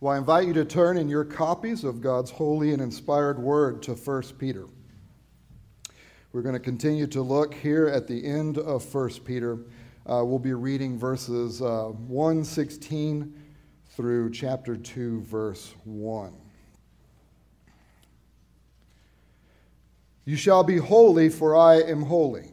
Well, I invite you to turn in your copies of God's holy and inspired word to 1 Peter. We're going to continue to look here at the end of 1 Peter. Uh, we'll be reading verses uh, 116 through chapter 2, verse 1. You shall be holy, for I am holy.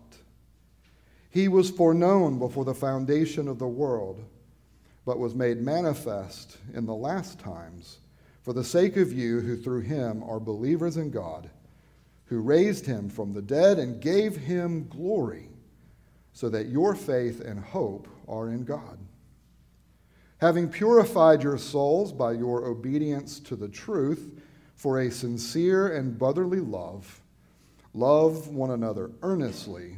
He was foreknown before the foundation of the world, but was made manifest in the last times for the sake of you who through him are believers in God, who raised him from the dead and gave him glory, so that your faith and hope are in God. Having purified your souls by your obedience to the truth for a sincere and brotherly love, love one another earnestly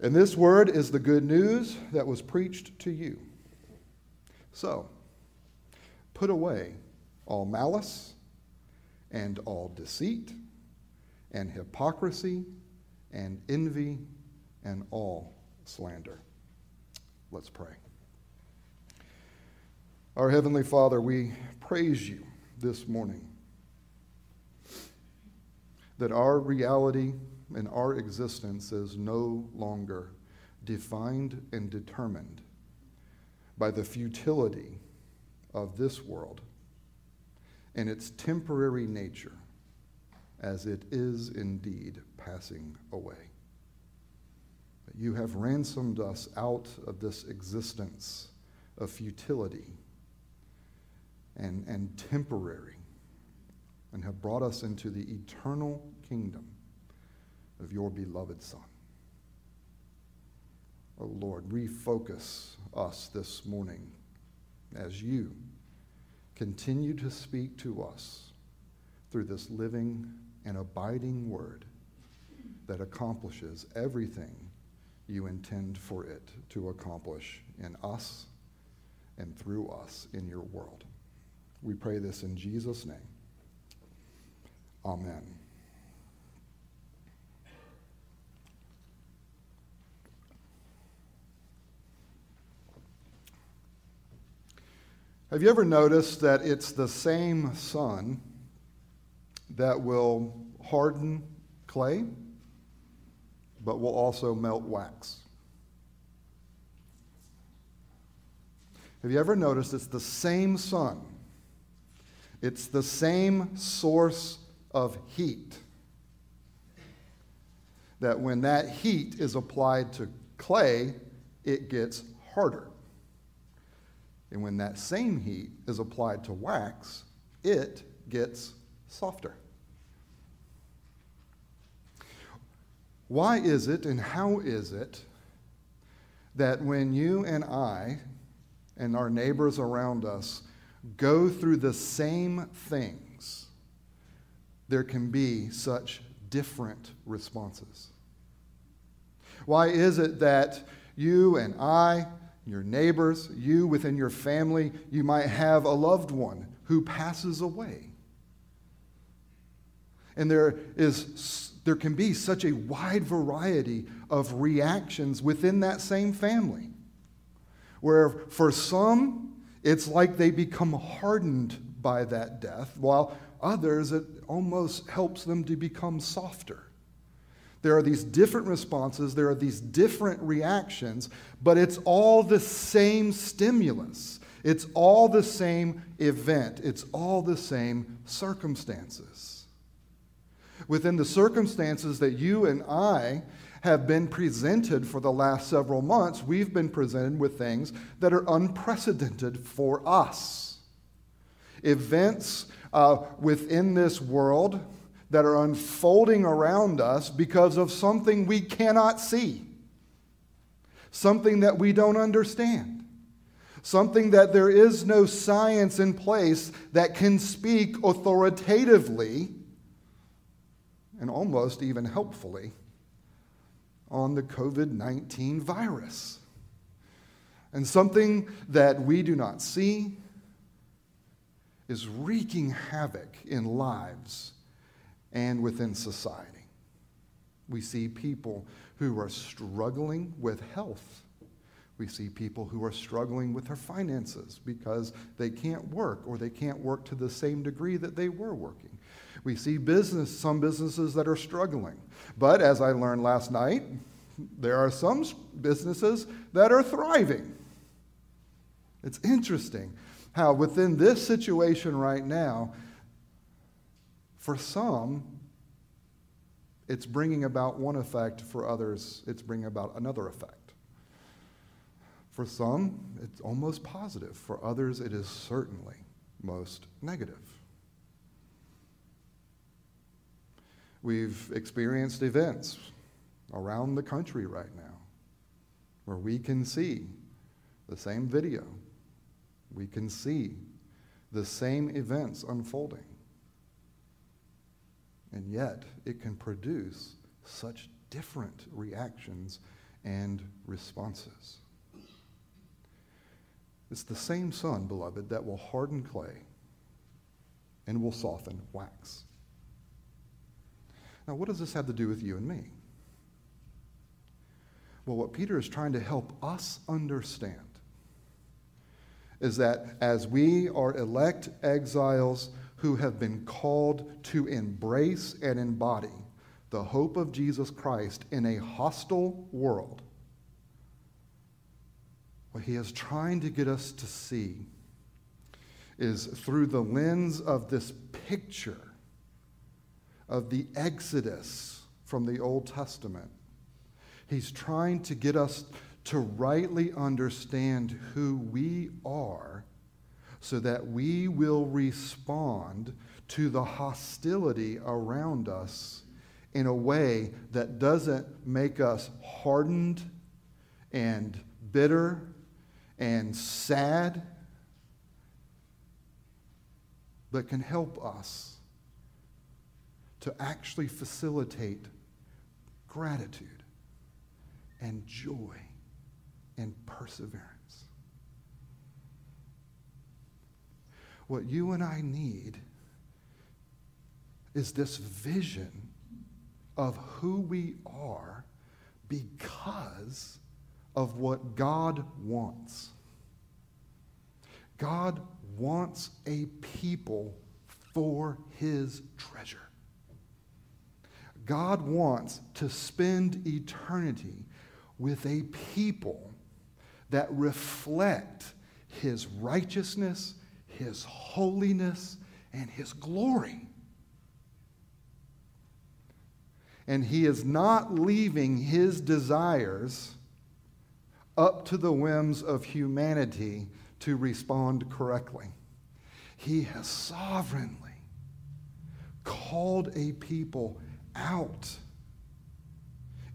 And this word is the good news that was preached to you. So, put away all malice and all deceit and hypocrisy and envy and all slander. Let's pray. Our Heavenly Father, we praise you this morning that our reality and our existence is no longer defined and determined by the futility of this world and its temporary nature, as it is indeed passing away. You have ransomed us out of this existence of futility and, and temporary and have brought us into the eternal kingdom of your beloved Son. Oh Lord, refocus us this morning as you continue to speak to us through this living and abiding word that accomplishes everything you intend for it to accomplish in us and through us in your world. We pray this in Jesus' name. Amen. Have you ever noticed that it's the same sun that will harden clay, but will also melt wax? Have you ever noticed it's the same sun? It's the same source of heat. That when that heat is applied to clay, it gets harder. And when that same heat is applied to wax, it gets softer. Why is it and how is it that when you and I and our neighbors around us go through the same things, there can be such different responses? Why is it that you and I your neighbors, you within your family, you might have a loved one who passes away. And there is there can be such a wide variety of reactions within that same family. Where for some, it's like they become hardened by that death, while others, it almost helps them to become softer. There are these different responses, there are these different reactions, but it's all the same stimulus. It's all the same event. It's all the same circumstances. within the circumstances that you and I have been presented for the last several months, we've been presented with things that are unprecedented for us. Events uh, within this world that are unfolding around us because of something we cannot see, something that we don't understand, something that there is no science in place that can speak authoritatively and almost even helpfully on the COVID 19 virus. And something that we do not see is wreaking havoc in lives and within society. We see people who are struggling with health. We see people who are struggling with their finances because they can't work or they can't work to the same degree that they were working. We see business, some businesses that are struggling. But as I learned last night, there are some businesses that are thriving. It's interesting how within this situation right now, for some, it's bringing about one effect, for others, it's bringing about another effect. For some, it's almost positive. For others, it is certainly most negative. We've experienced events around the country right now where we can see the same video, we can see the same events unfolding. And yet, it can produce such different reactions and responses. It's the same sun, beloved, that will harden clay and will soften wax. Now, what does this have to do with you and me? Well, what Peter is trying to help us understand is that as we are elect exiles who have been called to embrace and embody the hope of Jesus Christ in a hostile world, what he is trying to get us to see is through the lens of this picture of the Exodus from the Old Testament He's trying to get us to rightly understand who we are so that we will respond to the hostility around us in a way that doesn't make us hardened and bitter and sad, but can help us to actually facilitate gratitude and joy and perseverance. What you and I need is this vision of who we are because of what God wants. God wants a people for his treasure. God wants to spend eternity with a people that reflect his righteousness, his holiness, and his glory. And he is not leaving his desires up to the whims of humanity to respond correctly. He has sovereignly called a people out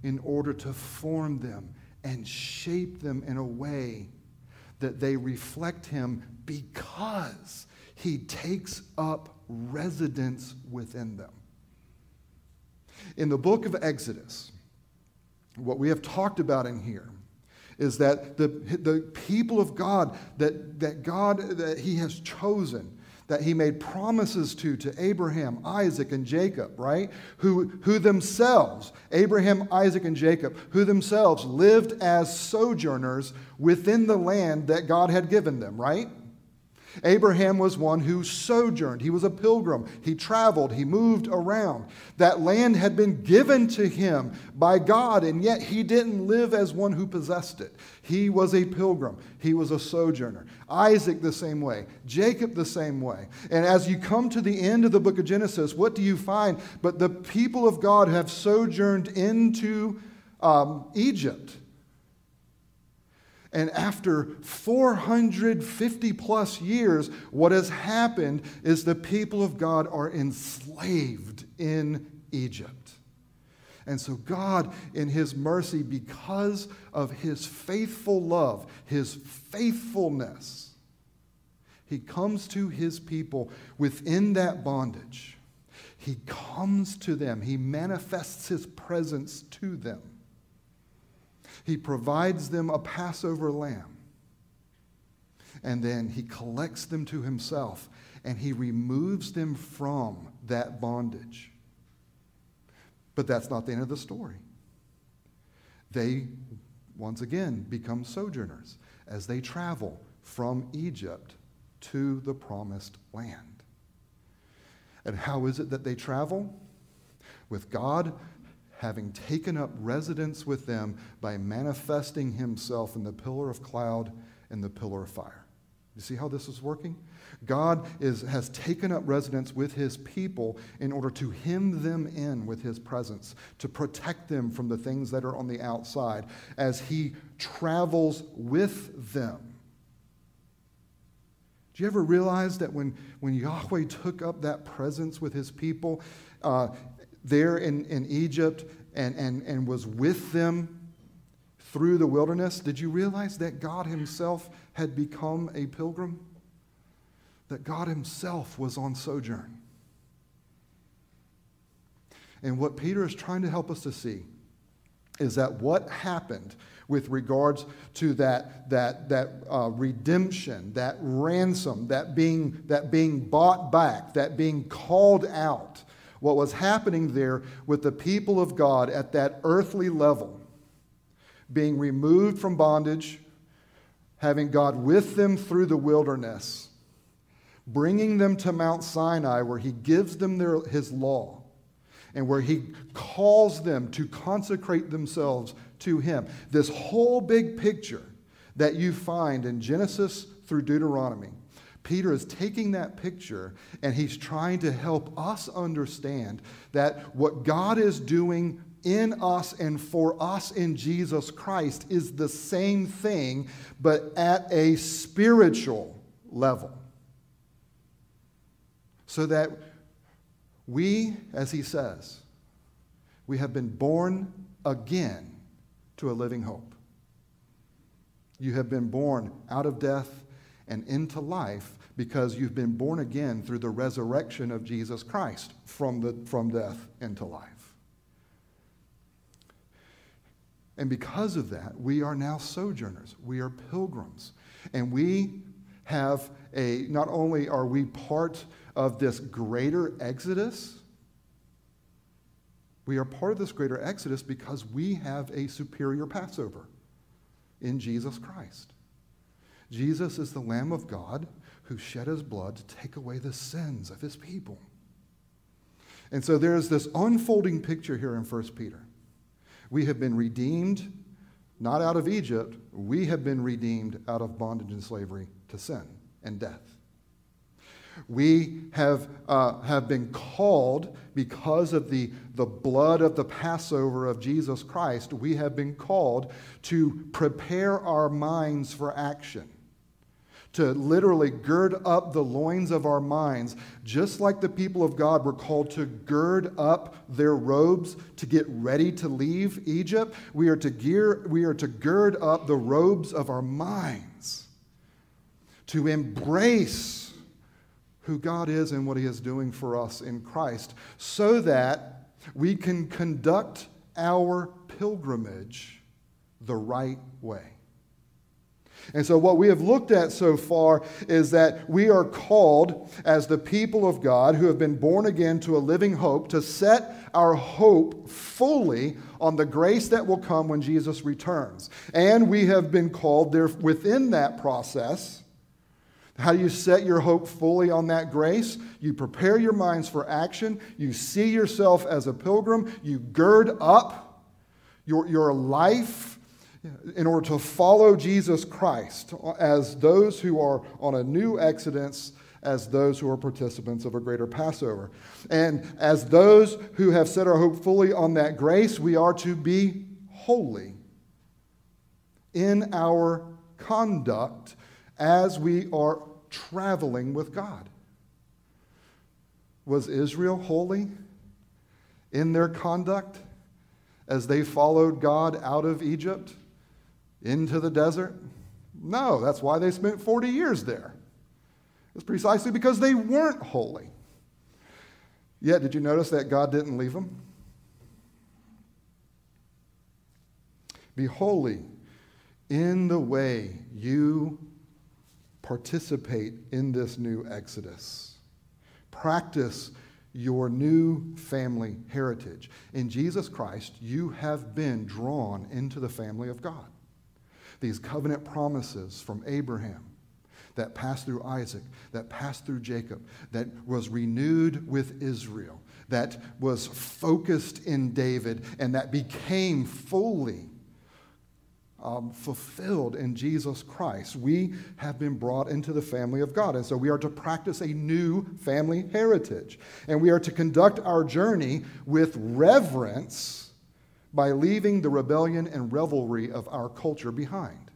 in order to form them and shape them in a way that they reflect Him because He takes up residence within them. In the book of Exodus, what we have talked about in here is that the, the people of God that, that God that He has chosen that he made promises to to Abraham, Isaac, and Jacob, right? Who, who themselves, Abraham, Isaac, and Jacob, who themselves lived as sojourners within the land that God had given them, right? Abraham was one who sojourned. He was a pilgrim. He traveled. He moved around. That land had been given to him by God, and yet he didn't live as one who possessed it. He was a pilgrim. He was a sojourner. Isaac, the same way. Jacob, the same way. And as you come to the end of the book of Genesis, what do you find? But the people of God have sojourned into um, Egypt. And after 450 plus years, what has happened is the people of God are enslaved in Egypt. And so, God, in His mercy, because of His faithful love, His faithfulness, He comes to His people within that bondage. He comes to them, He manifests His presence to them. He provides them a Passover lamb. And then he collects them to himself and he removes them from that bondage. But that's not the end of the story. They, once again, become sojourners as they travel from Egypt to the promised land. And how is it that they travel? With God having taken up residence with them by manifesting himself in the pillar of cloud and the pillar of fire. You see how this is working? God is, has taken up residence with his people in order to hem them in with his presence, to protect them from the things that are on the outside as he travels with them. Do you ever realize that when, when Yahweh took up that presence with his people, uh, there in, in Egypt and, and, and was with them through the wilderness, did you realize that God Himself had become a pilgrim? That God Himself was on sojourn. And what Peter is trying to help us to see is that what happened with regards to that, that, that uh, redemption, that ransom, that being, that being bought back, that being called out, what was happening there with the people of God at that earthly level, being removed from bondage, having God with them through the wilderness, bringing them to Mount Sinai where he gives them their, his law and where he calls them to consecrate themselves to him. This whole big picture that you find in Genesis through Deuteronomy Peter is taking that picture and he's trying to help us understand that what God is doing in us and for us in Jesus Christ is the same thing, but at a spiritual level. So that we, as he says, we have been born again to a living hope. You have been born out of death and into life because you've been born again through the resurrection of Jesus Christ from, the, from death into life. And because of that, we are now sojourners. We are pilgrims. And we have a, not only are we part of this greater exodus, we are part of this greater exodus because we have a superior Passover in Jesus Christ. Jesus is the Lamb of God who shed his blood to take away the sins of his people. And so there's this unfolding picture here in 1 Peter. We have been redeemed not out of Egypt, we have been redeemed out of bondage and slavery to sin and death. We have, uh, have been called because of the, the blood of the Passover of Jesus Christ, we have been called to prepare our minds for action to literally gird up the loins of our minds, just like the people of God were called to gird up their robes to get ready to leave Egypt. We are to gear, we are to gird up the robes of our minds, to embrace who God is and what He is doing for us in Christ, so that we can conduct our pilgrimage the right way. And so, what we have looked at so far is that we are called, as the people of God who have been born again to a living hope, to set our hope fully on the grace that will come when Jesus returns. And we have been called there within that process How do you set your hope fully on that grace? You prepare your minds for action. You see yourself as a pilgrim. You gird up your, your life in order to follow Jesus Christ as those who are on a new exodus, as those who are participants of a greater Passover. And as those who have set our hope fully on that grace, we are to be holy in our conduct as we are traveling with God. Was Israel holy in their conduct as they followed God out of Egypt into the desert? No, that's why they spent 40 years there. It's precisely because they weren't holy. Yet, did you notice that God didn't leave them? Be holy in the way you participate in this new Exodus. Practice your new family heritage. In Jesus Christ, you have been drawn into the family of God. These covenant promises from Abraham that passed through Isaac, that passed through Jacob, that was renewed with Israel, that was focused in David, and that became fully um, fulfilled in Jesus Christ. We have been brought into the family of God. And so we are to practice a new family heritage. And we are to conduct our journey with reverence by leaving the rebellion and revelry of our culture behind.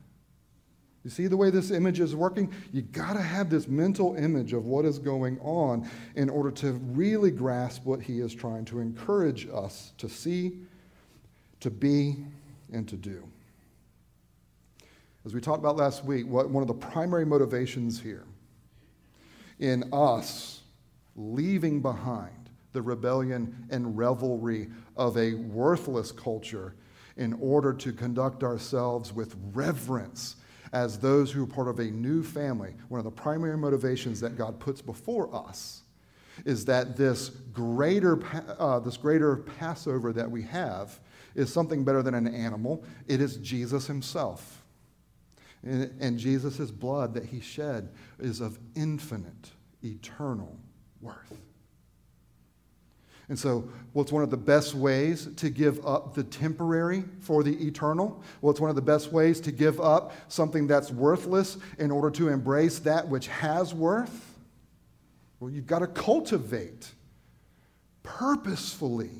You see the way this image is working? You got to have this mental image of what is going on in order to really grasp what he is trying to encourage us to see, to be, and to do. As we talked about last week, what, one of the primary motivations here in us leaving behind the rebellion and revelry of a worthless culture in order to conduct ourselves with reverence as those who are part of a new family, one of the primary motivations that God puts before us is that this greater, uh, this greater Passover that we have is something better than an animal. It is Jesus himself. And, and Jesus' blood that he shed is of infinite, eternal worth. And so, what's one of the best ways to give up the temporary for the eternal? Well, it's one of the best ways to give up something that's worthless in order to embrace that which has worth. Well, you've got to cultivate purposefully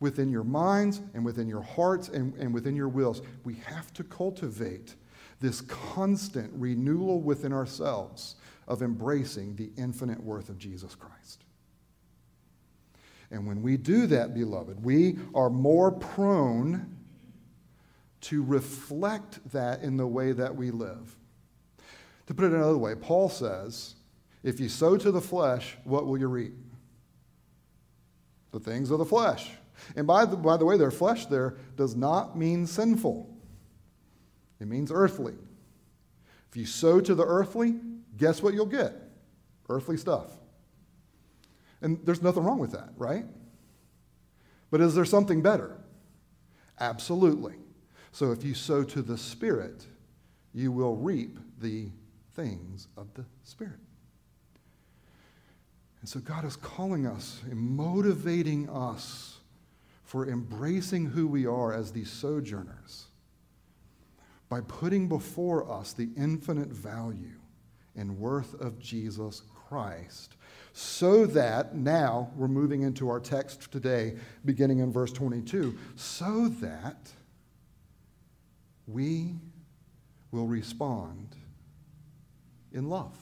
within your minds and within your hearts and, and within your wills. We have to cultivate this constant renewal within ourselves of embracing the infinite worth of Jesus Christ. And when we do that, beloved, we are more prone to reflect that in the way that we live. To put it another way, Paul says, if you sow to the flesh, what will you reap? The things of the flesh. And by the, by the way, their flesh there does not mean sinful. It means earthly. If you sow to the earthly, guess what you'll get? Earthly stuff. And there's nothing wrong with that, right? But is there something better? Absolutely. So if you sow to the Spirit, you will reap the things of the Spirit. And so God is calling us and motivating us for embracing who we are as these sojourners by putting before us the infinite value and worth of Jesus Christ. So that now we're moving into our text today, beginning in verse 22, so that we will respond in love.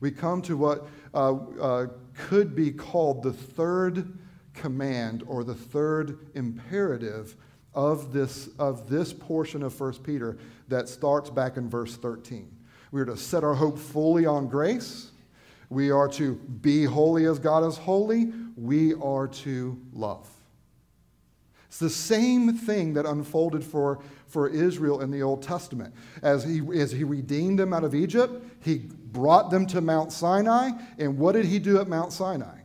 We come to what uh, uh, could be called the third command or the third imperative of this, of this portion of 1 Peter that starts back in verse 13. We are to set our hope fully on grace. We are to be holy as God is holy. We are to love. It's the same thing that unfolded for, for Israel in the Old Testament. As he, as he redeemed them out of Egypt, he brought them to Mount Sinai. And what did he do at Mount Sinai?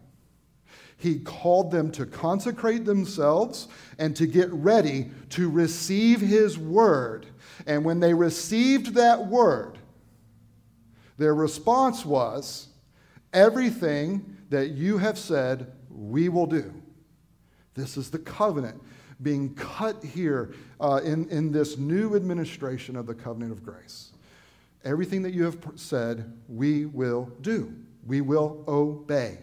He called them to consecrate themselves and to get ready to receive His word. And when they received that word, Their response was, Everything that you have said, we will do. This is the covenant being cut here uh, in, in this new administration of the covenant of grace. Everything that you have said, we will do. We will obey.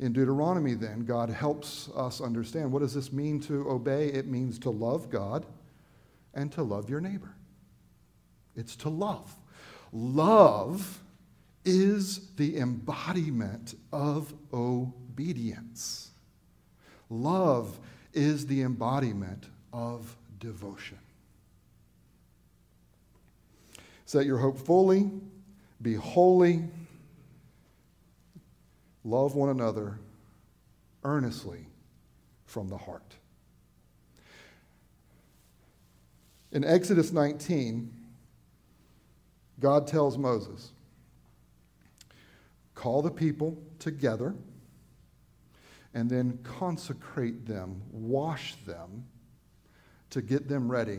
In Deuteronomy, then, God helps us understand what does this mean to obey? It means to love God and to love your neighbor. It's to love. Love is the embodiment of obedience. Love is the embodiment of devotion. Set your hope fully, be holy, love one another earnestly from the heart. In Exodus 19, God tells Moses, Call the people together and then consecrate them, wash them to get them ready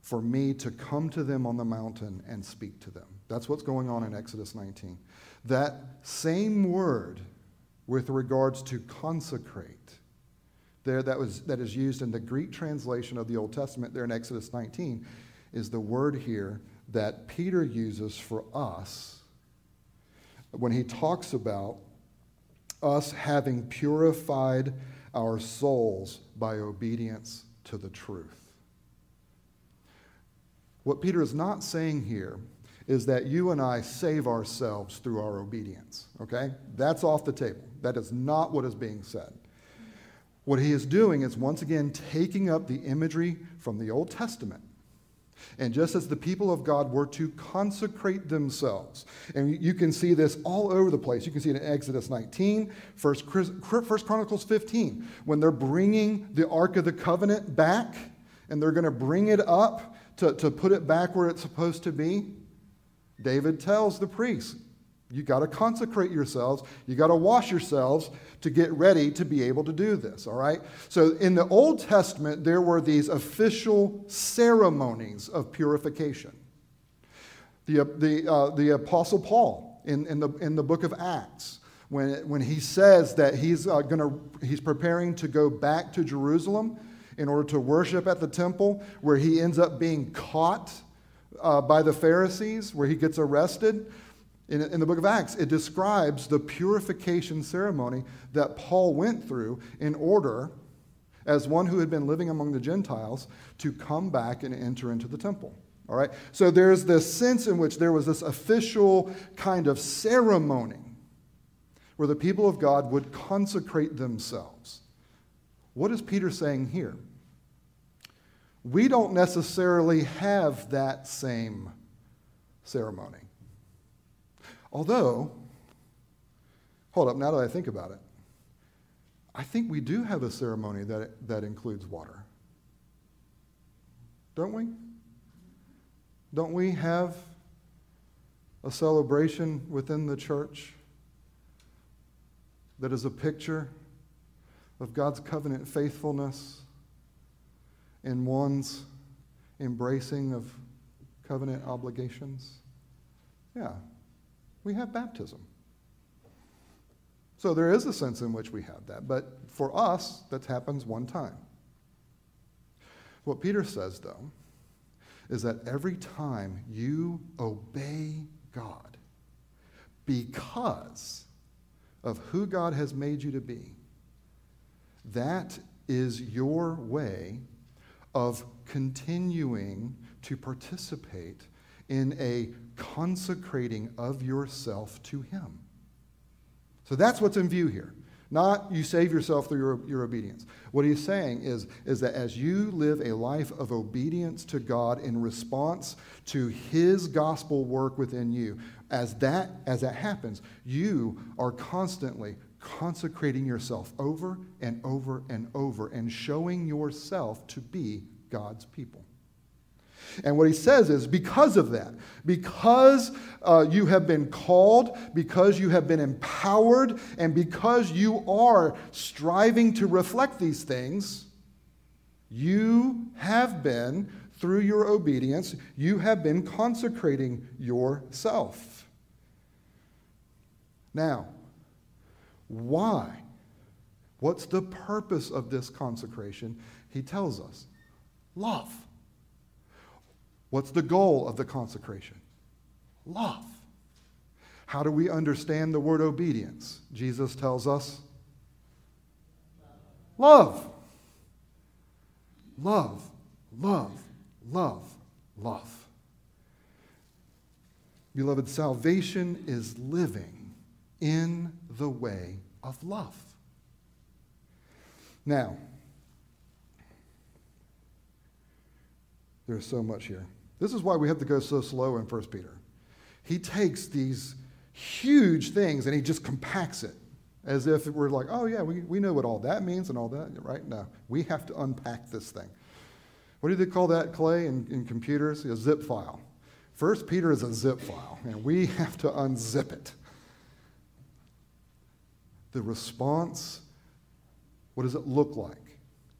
for me to come to them on the mountain and speak to them. That's what's going on in Exodus 19. That same word with regards to consecrate there that was that is used in the Greek translation of the Old Testament there in Exodus 19 is the word here that Peter uses for us when he talks about us having purified our souls by obedience to the truth. What Peter is not saying here is that you and I save ourselves through our obedience, okay? That's off the table. That is not what is being said. What he is doing is once again taking up the imagery from the Old Testament and just as the people of God were to consecrate themselves, and you can see this all over the place. You can see it in Exodus 19, 1 Chronicles 15, when they're bringing the Ark of the Covenant back, and they're going to bring it up to, to put it back where it's supposed to be. David tells the priests, you got to consecrate yourselves. You got to wash yourselves to get ready to be able to do this, all right? So in the Old Testament, there were these official ceremonies of purification. The, the, uh, the Apostle Paul in, in, the, in the book of Acts, when, when he says that he's, uh, gonna, he's preparing to go back to Jerusalem in order to worship at the temple, where he ends up being caught uh, by the Pharisees, where he gets arrested in, in the book of Acts, it describes the purification ceremony that Paul went through in order, as one who had been living among the Gentiles, to come back and enter into the temple. All right? So there's this sense in which there was this official kind of ceremony where the people of God would consecrate themselves. What is Peter saying here? We don't necessarily have that same ceremony. Although, hold up, now that I think about it, I think we do have a ceremony that, that includes water. Don't we? Don't we have a celebration within the church that is a picture of God's covenant faithfulness and one's embracing of covenant obligations? Yeah, we have baptism. So there is a sense in which we have that. But for us, that happens one time. What Peter says, though, is that every time you obey God because of who God has made you to be, that is your way of continuing to participate in a consecrating of yourself to Him. So that's what's in view here. Not you save yourself through your, your obedience. What he's saying is, is that as you live a life of obedience to God in response to his gospel work within you, as that, as that happens, you are constantly consecrating yourself over and over and over and showing yourself to be God's people. And what he says is because of that, because uh, you have been called, because you have been empowered, and because you are striving to reflect these things, you have been, through your obedience, you have been consecrating yourself. Now, why? What's the purpose of this consecration? He tells us love. What's the goal of the consecration? Love. How do we understand the word obedience? Jesus tells us love. Love, love, love, love. Beloved, salvation is living in the way of love. Now, there's so much here. This is why we have to go so slow in 1 Peter. He takes these huge things and he just compacts it as if we're like, oh, yeah, we, we know what all that means and all that, right? No, we have to unpack this thing. What do they call that, Clay, in, in computers? A zip file. First Peter is a zip file, and we have to unzip it. The response, what does it look like?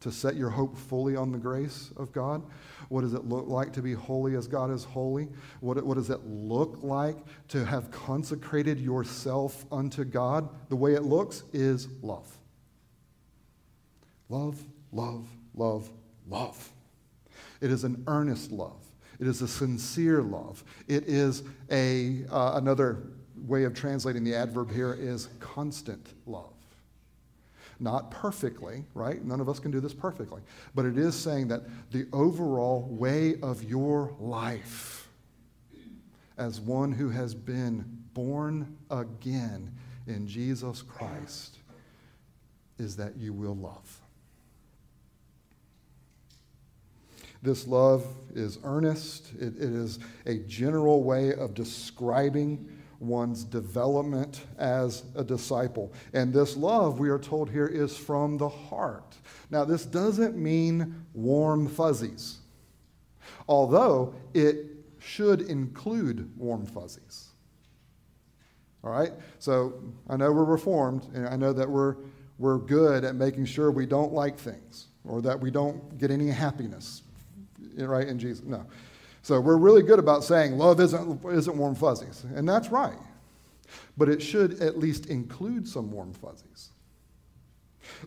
To set your hope fully on the grace of God? What does it look like to be holy as God is holy? What, what does it look like to have consecrated yourself unto God? The way it looks is love. Love, love, love, love. It is an earnest love. It is a sincere love. It is a, uh, another way of translating the adverb here is constant love. Not perfectly, right? None of us can do this perfectly. But it is saying that the overall way of your life as one who has been born again in Jesus Christ is that you will love. This love is earnest, it, it is a general way of describing one's development as a disciple. And this love, we are told here, is from the heart. Now, this doesn't mean warm fuzzies, although it should include warm fuzzies. All right? So I know we're reformed, and I know that we're, we're good at making sure we don't like things or that we don't get any happiness, right, in Jesus. No. So we're really good about saying love isn't, isn't warm fuzzies, and that's right. But it should at least include some warm fuzzies.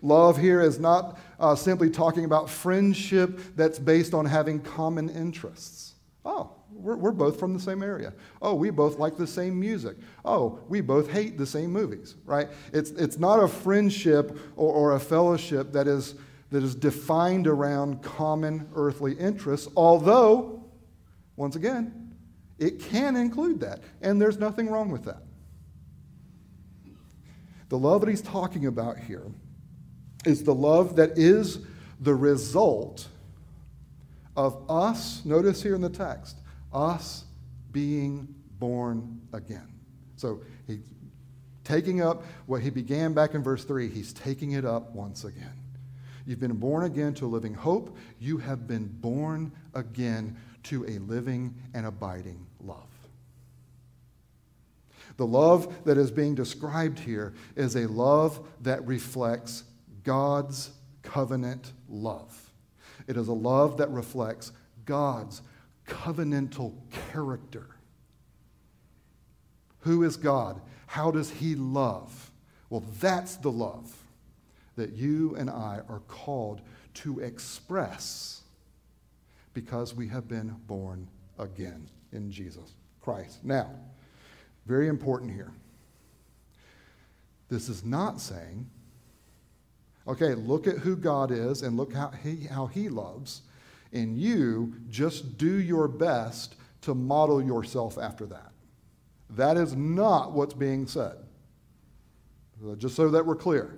Love here is not uh, simply talking about friendship that's based on having common interests. Oh, we're, we're both from the same area. Oh, we both like the same music. Oh, we both hate the same movies, right? It's, it's not a friendship or, or a fellowship that is, that is defined around common earthly interests, although once again, it can include that, and there's nothing wrong with that. The love that he's talking about here is the love that is the result of us, notice here in the text, us being born again. So he's taking up what he began back in verse 3, he's taking it up once again. You've been born again to a living hope. You have been born again to a living and abiding love. The love that is being described here is a love that reflects God's covenant love. It is a love that reflects God's covenantal character. Who is God? How does He love? Well, that's the love that you and I are called to express because we have been born again in Jesus Christ. Now, very important here. This is not saying, okay, look at who God is and look how he, how he loves, and you just do your best to model yourself after that. That is not what's being said. Just so that we're clear.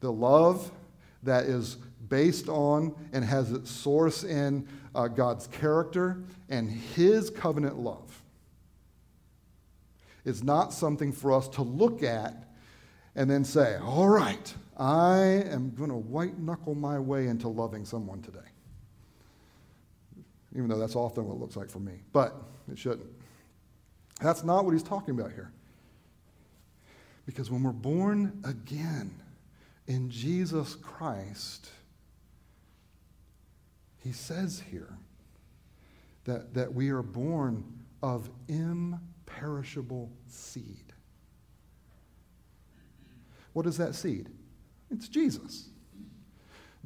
The love that is based on and has its source in uh, God's character and His covenant love. It's not something for us to look at and then say, all right, I am going to white knuckle my way into loving someone today. Even though that's often what it looks like for me, but it shouldn't. That's not what he's talking about here. Because when we're born again in Jesus Christ, he says here that, that we are born of imperishable seed. What is that seed? It's Jesus.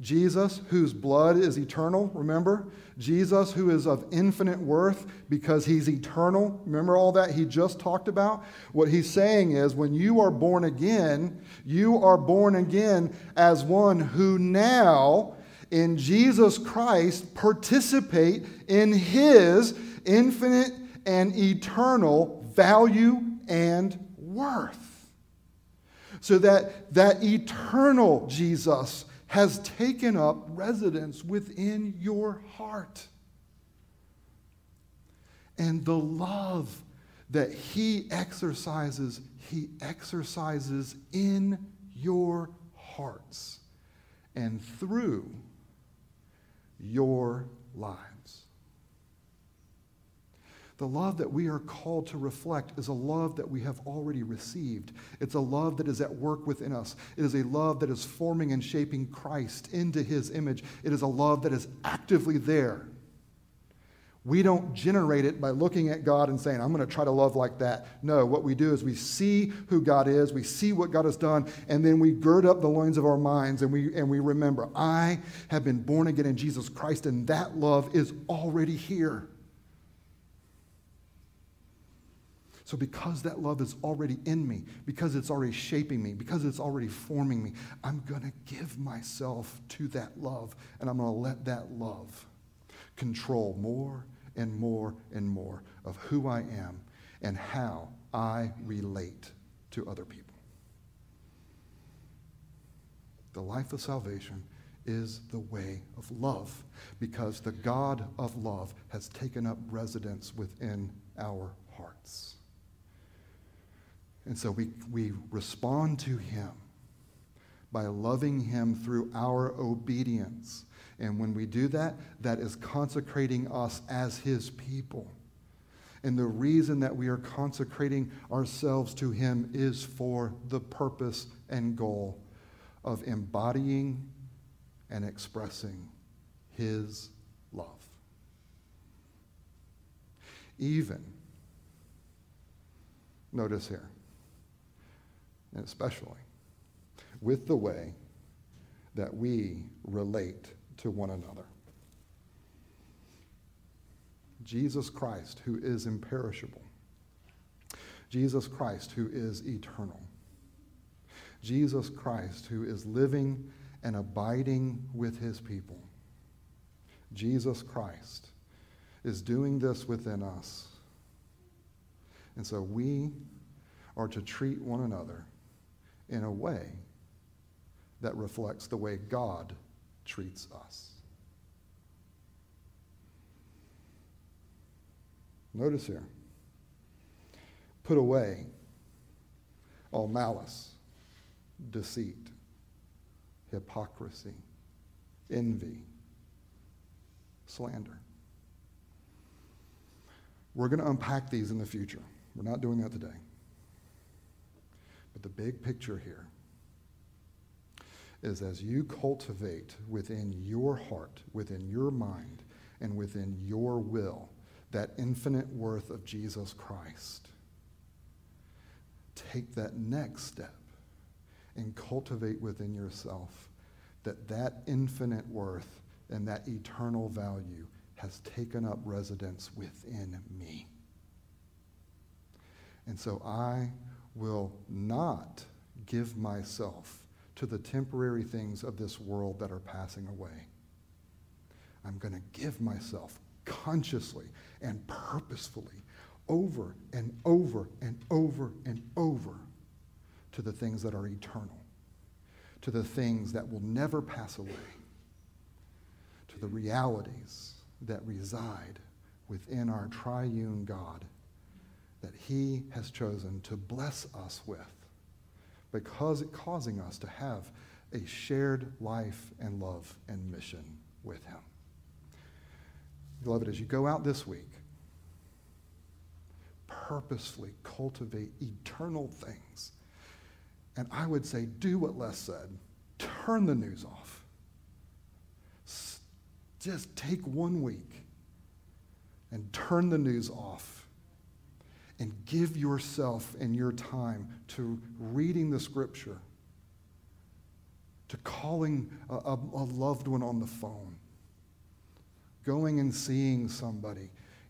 Jesus, whose blood is eternal, remember? Jesus, who is of infinite worth because he's eternal. Remember all that he just talked about? What he's saying is when you are born again, you are born again as one who now, in Jesus Christ, participate in his infinite and eternal value and worth. So that that eternal Jesus has taken up residence within your heart. And the love that he exercises, he exercises in your hearts and through your lives. The love that we are called to reflect is a love that we have already received. It's a love that is at work within us. It is a love that is forming and shaping Christ into his image. It is a love that is actively there. We don't generate it by looking at God and saying, I'm going to try to love like that. No, what we do is we see who God is, we see what God has done, and then we gird up the loins of our minds and we, and we remember, I have been born again in Jesus Christ, and that love is already here. So, because that love is already in me, because it's already shaping me, because it's already forming me, I'm going to give myself to that love, and I'm going to let that love control more and more and more of who I am and how I relate to other people. The life of salvation is the way of love because the God of love has taken up residence within our hearts. And so we, we respond to him by loving him through our obedience. And when we do that, that is consecrating us as his people. And the reason that we are consecrating ourselves to him is for the purpose and goal of embodying and expressing his love. Even, notice here, and especially with the way that we relate to one another. Jesus Christ, who is imperishable. Jesus Christ, who is eternal. Jesus Christ, who is living and abiding with his people. Jesus Christ is doing this within us. And so we are to treat one another in a way that reflects the way God treats us. Notice here put away all malice, deceit, hypocrisy, envy, slander. We're going to unpack these in the future. We're not doing that today. The big picture here is as you cultivate within your heart, within your mind, and within your will that infinite worth of Jesus Christ, take that next step and cultivate within yourself that that infinite worth and that eternal value has taken up residence within me. And so I will not give myself to the temporary things of this world that are passing away. I'm going to give myself consciously and purposefully over and over and over and over to the things that are eternal, to the things that will never pass away, to the realities that reside within our triune God that he has chosen to bless us with because causing us to have a shared life and love and mission with him. Beloved, as you go out this week, purposefully cultivate eternal things. And I would say, do what Les said turn the news off. Just take one week and turn the news off and give yourself and your time to reading the scripture, to calling a, a, a loved one on the phone, going and seeing somebody.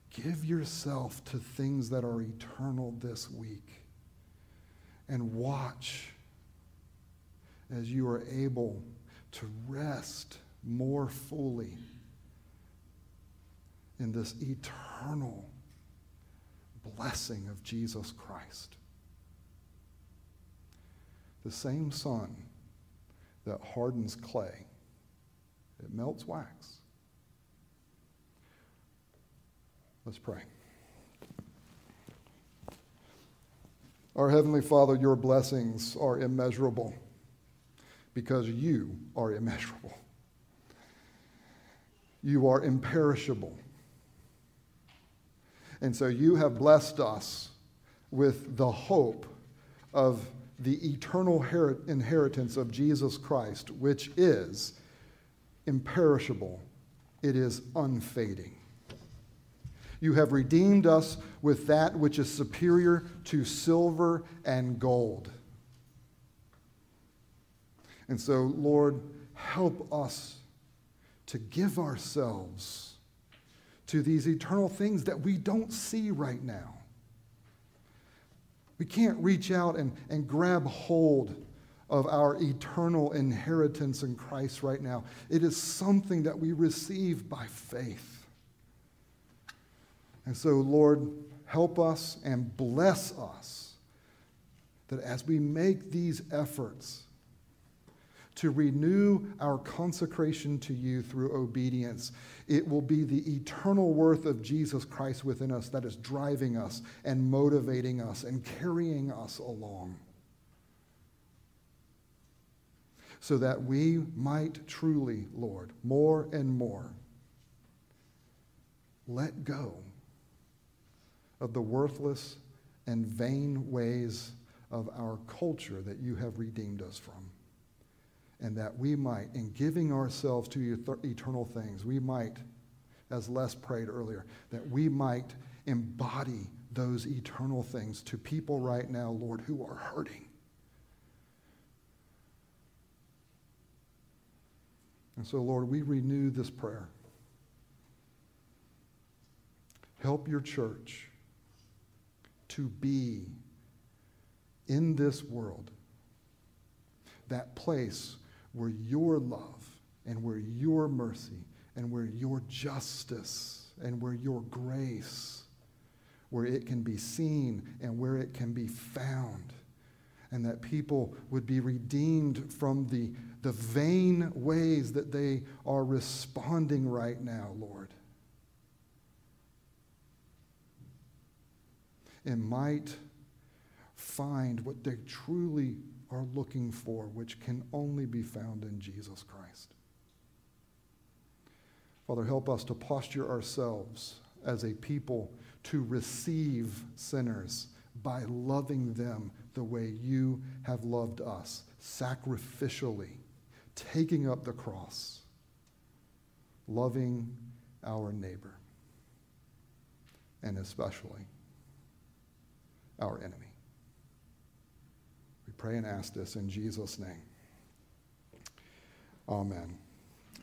Give yourself to things that are eternal this week and watch as you are able to rest more fully in this eternal blessing of Jesus Christ. The same sun that hardens clay, it melts wax. Let's pray. Our Heavenly Father, your blessings are immeasurable because you are immeasurable. You are imperishable. And so you have blessed us with the hope of the eternal inheritance of Jesus Christ, which is imperishable, it is unfading. You have redeemed us with that which is superior to silver and gold. And so, Lord, help us to give ourselves to these eternal things that we don't see right now. We can't reach out and, and grab hold of our eternal inheritance in Christ right now. It is something that we receive by faith. And so, Lord, help us and bless us that as we make these efforts, to renew our consecration to you through obedience. It will be the eternal worth of Jesus Christ within us that is driving us and motivating us and carrying us along. So that we might truly, Lord, more and more let go of the worthless and vain ways of our culture that you have redeemed us from and that we might, in giving ourselves to eternal things, we might, as Les prayed earlier, that we might embody those eternal things to people right now, Lord, who are hurting. And so, Lord, we renew this prayer. Help your church to be in this world that place where your love and where your mercy and where your justice and where your grace, where it can be seen and where it can be found, and that people would be redeemed from the, the vain ways that they are responding right now, Lord. And might find what they truly are looking for, which can only be found in Jesus Christ. Father, help us to posture ourselves as a people to receive sinners by loving them the way you have loved us, sacrificially, taking up the cross, loving our neighbor, and especially our enemy pray and ask this in Jesus' name. Amen.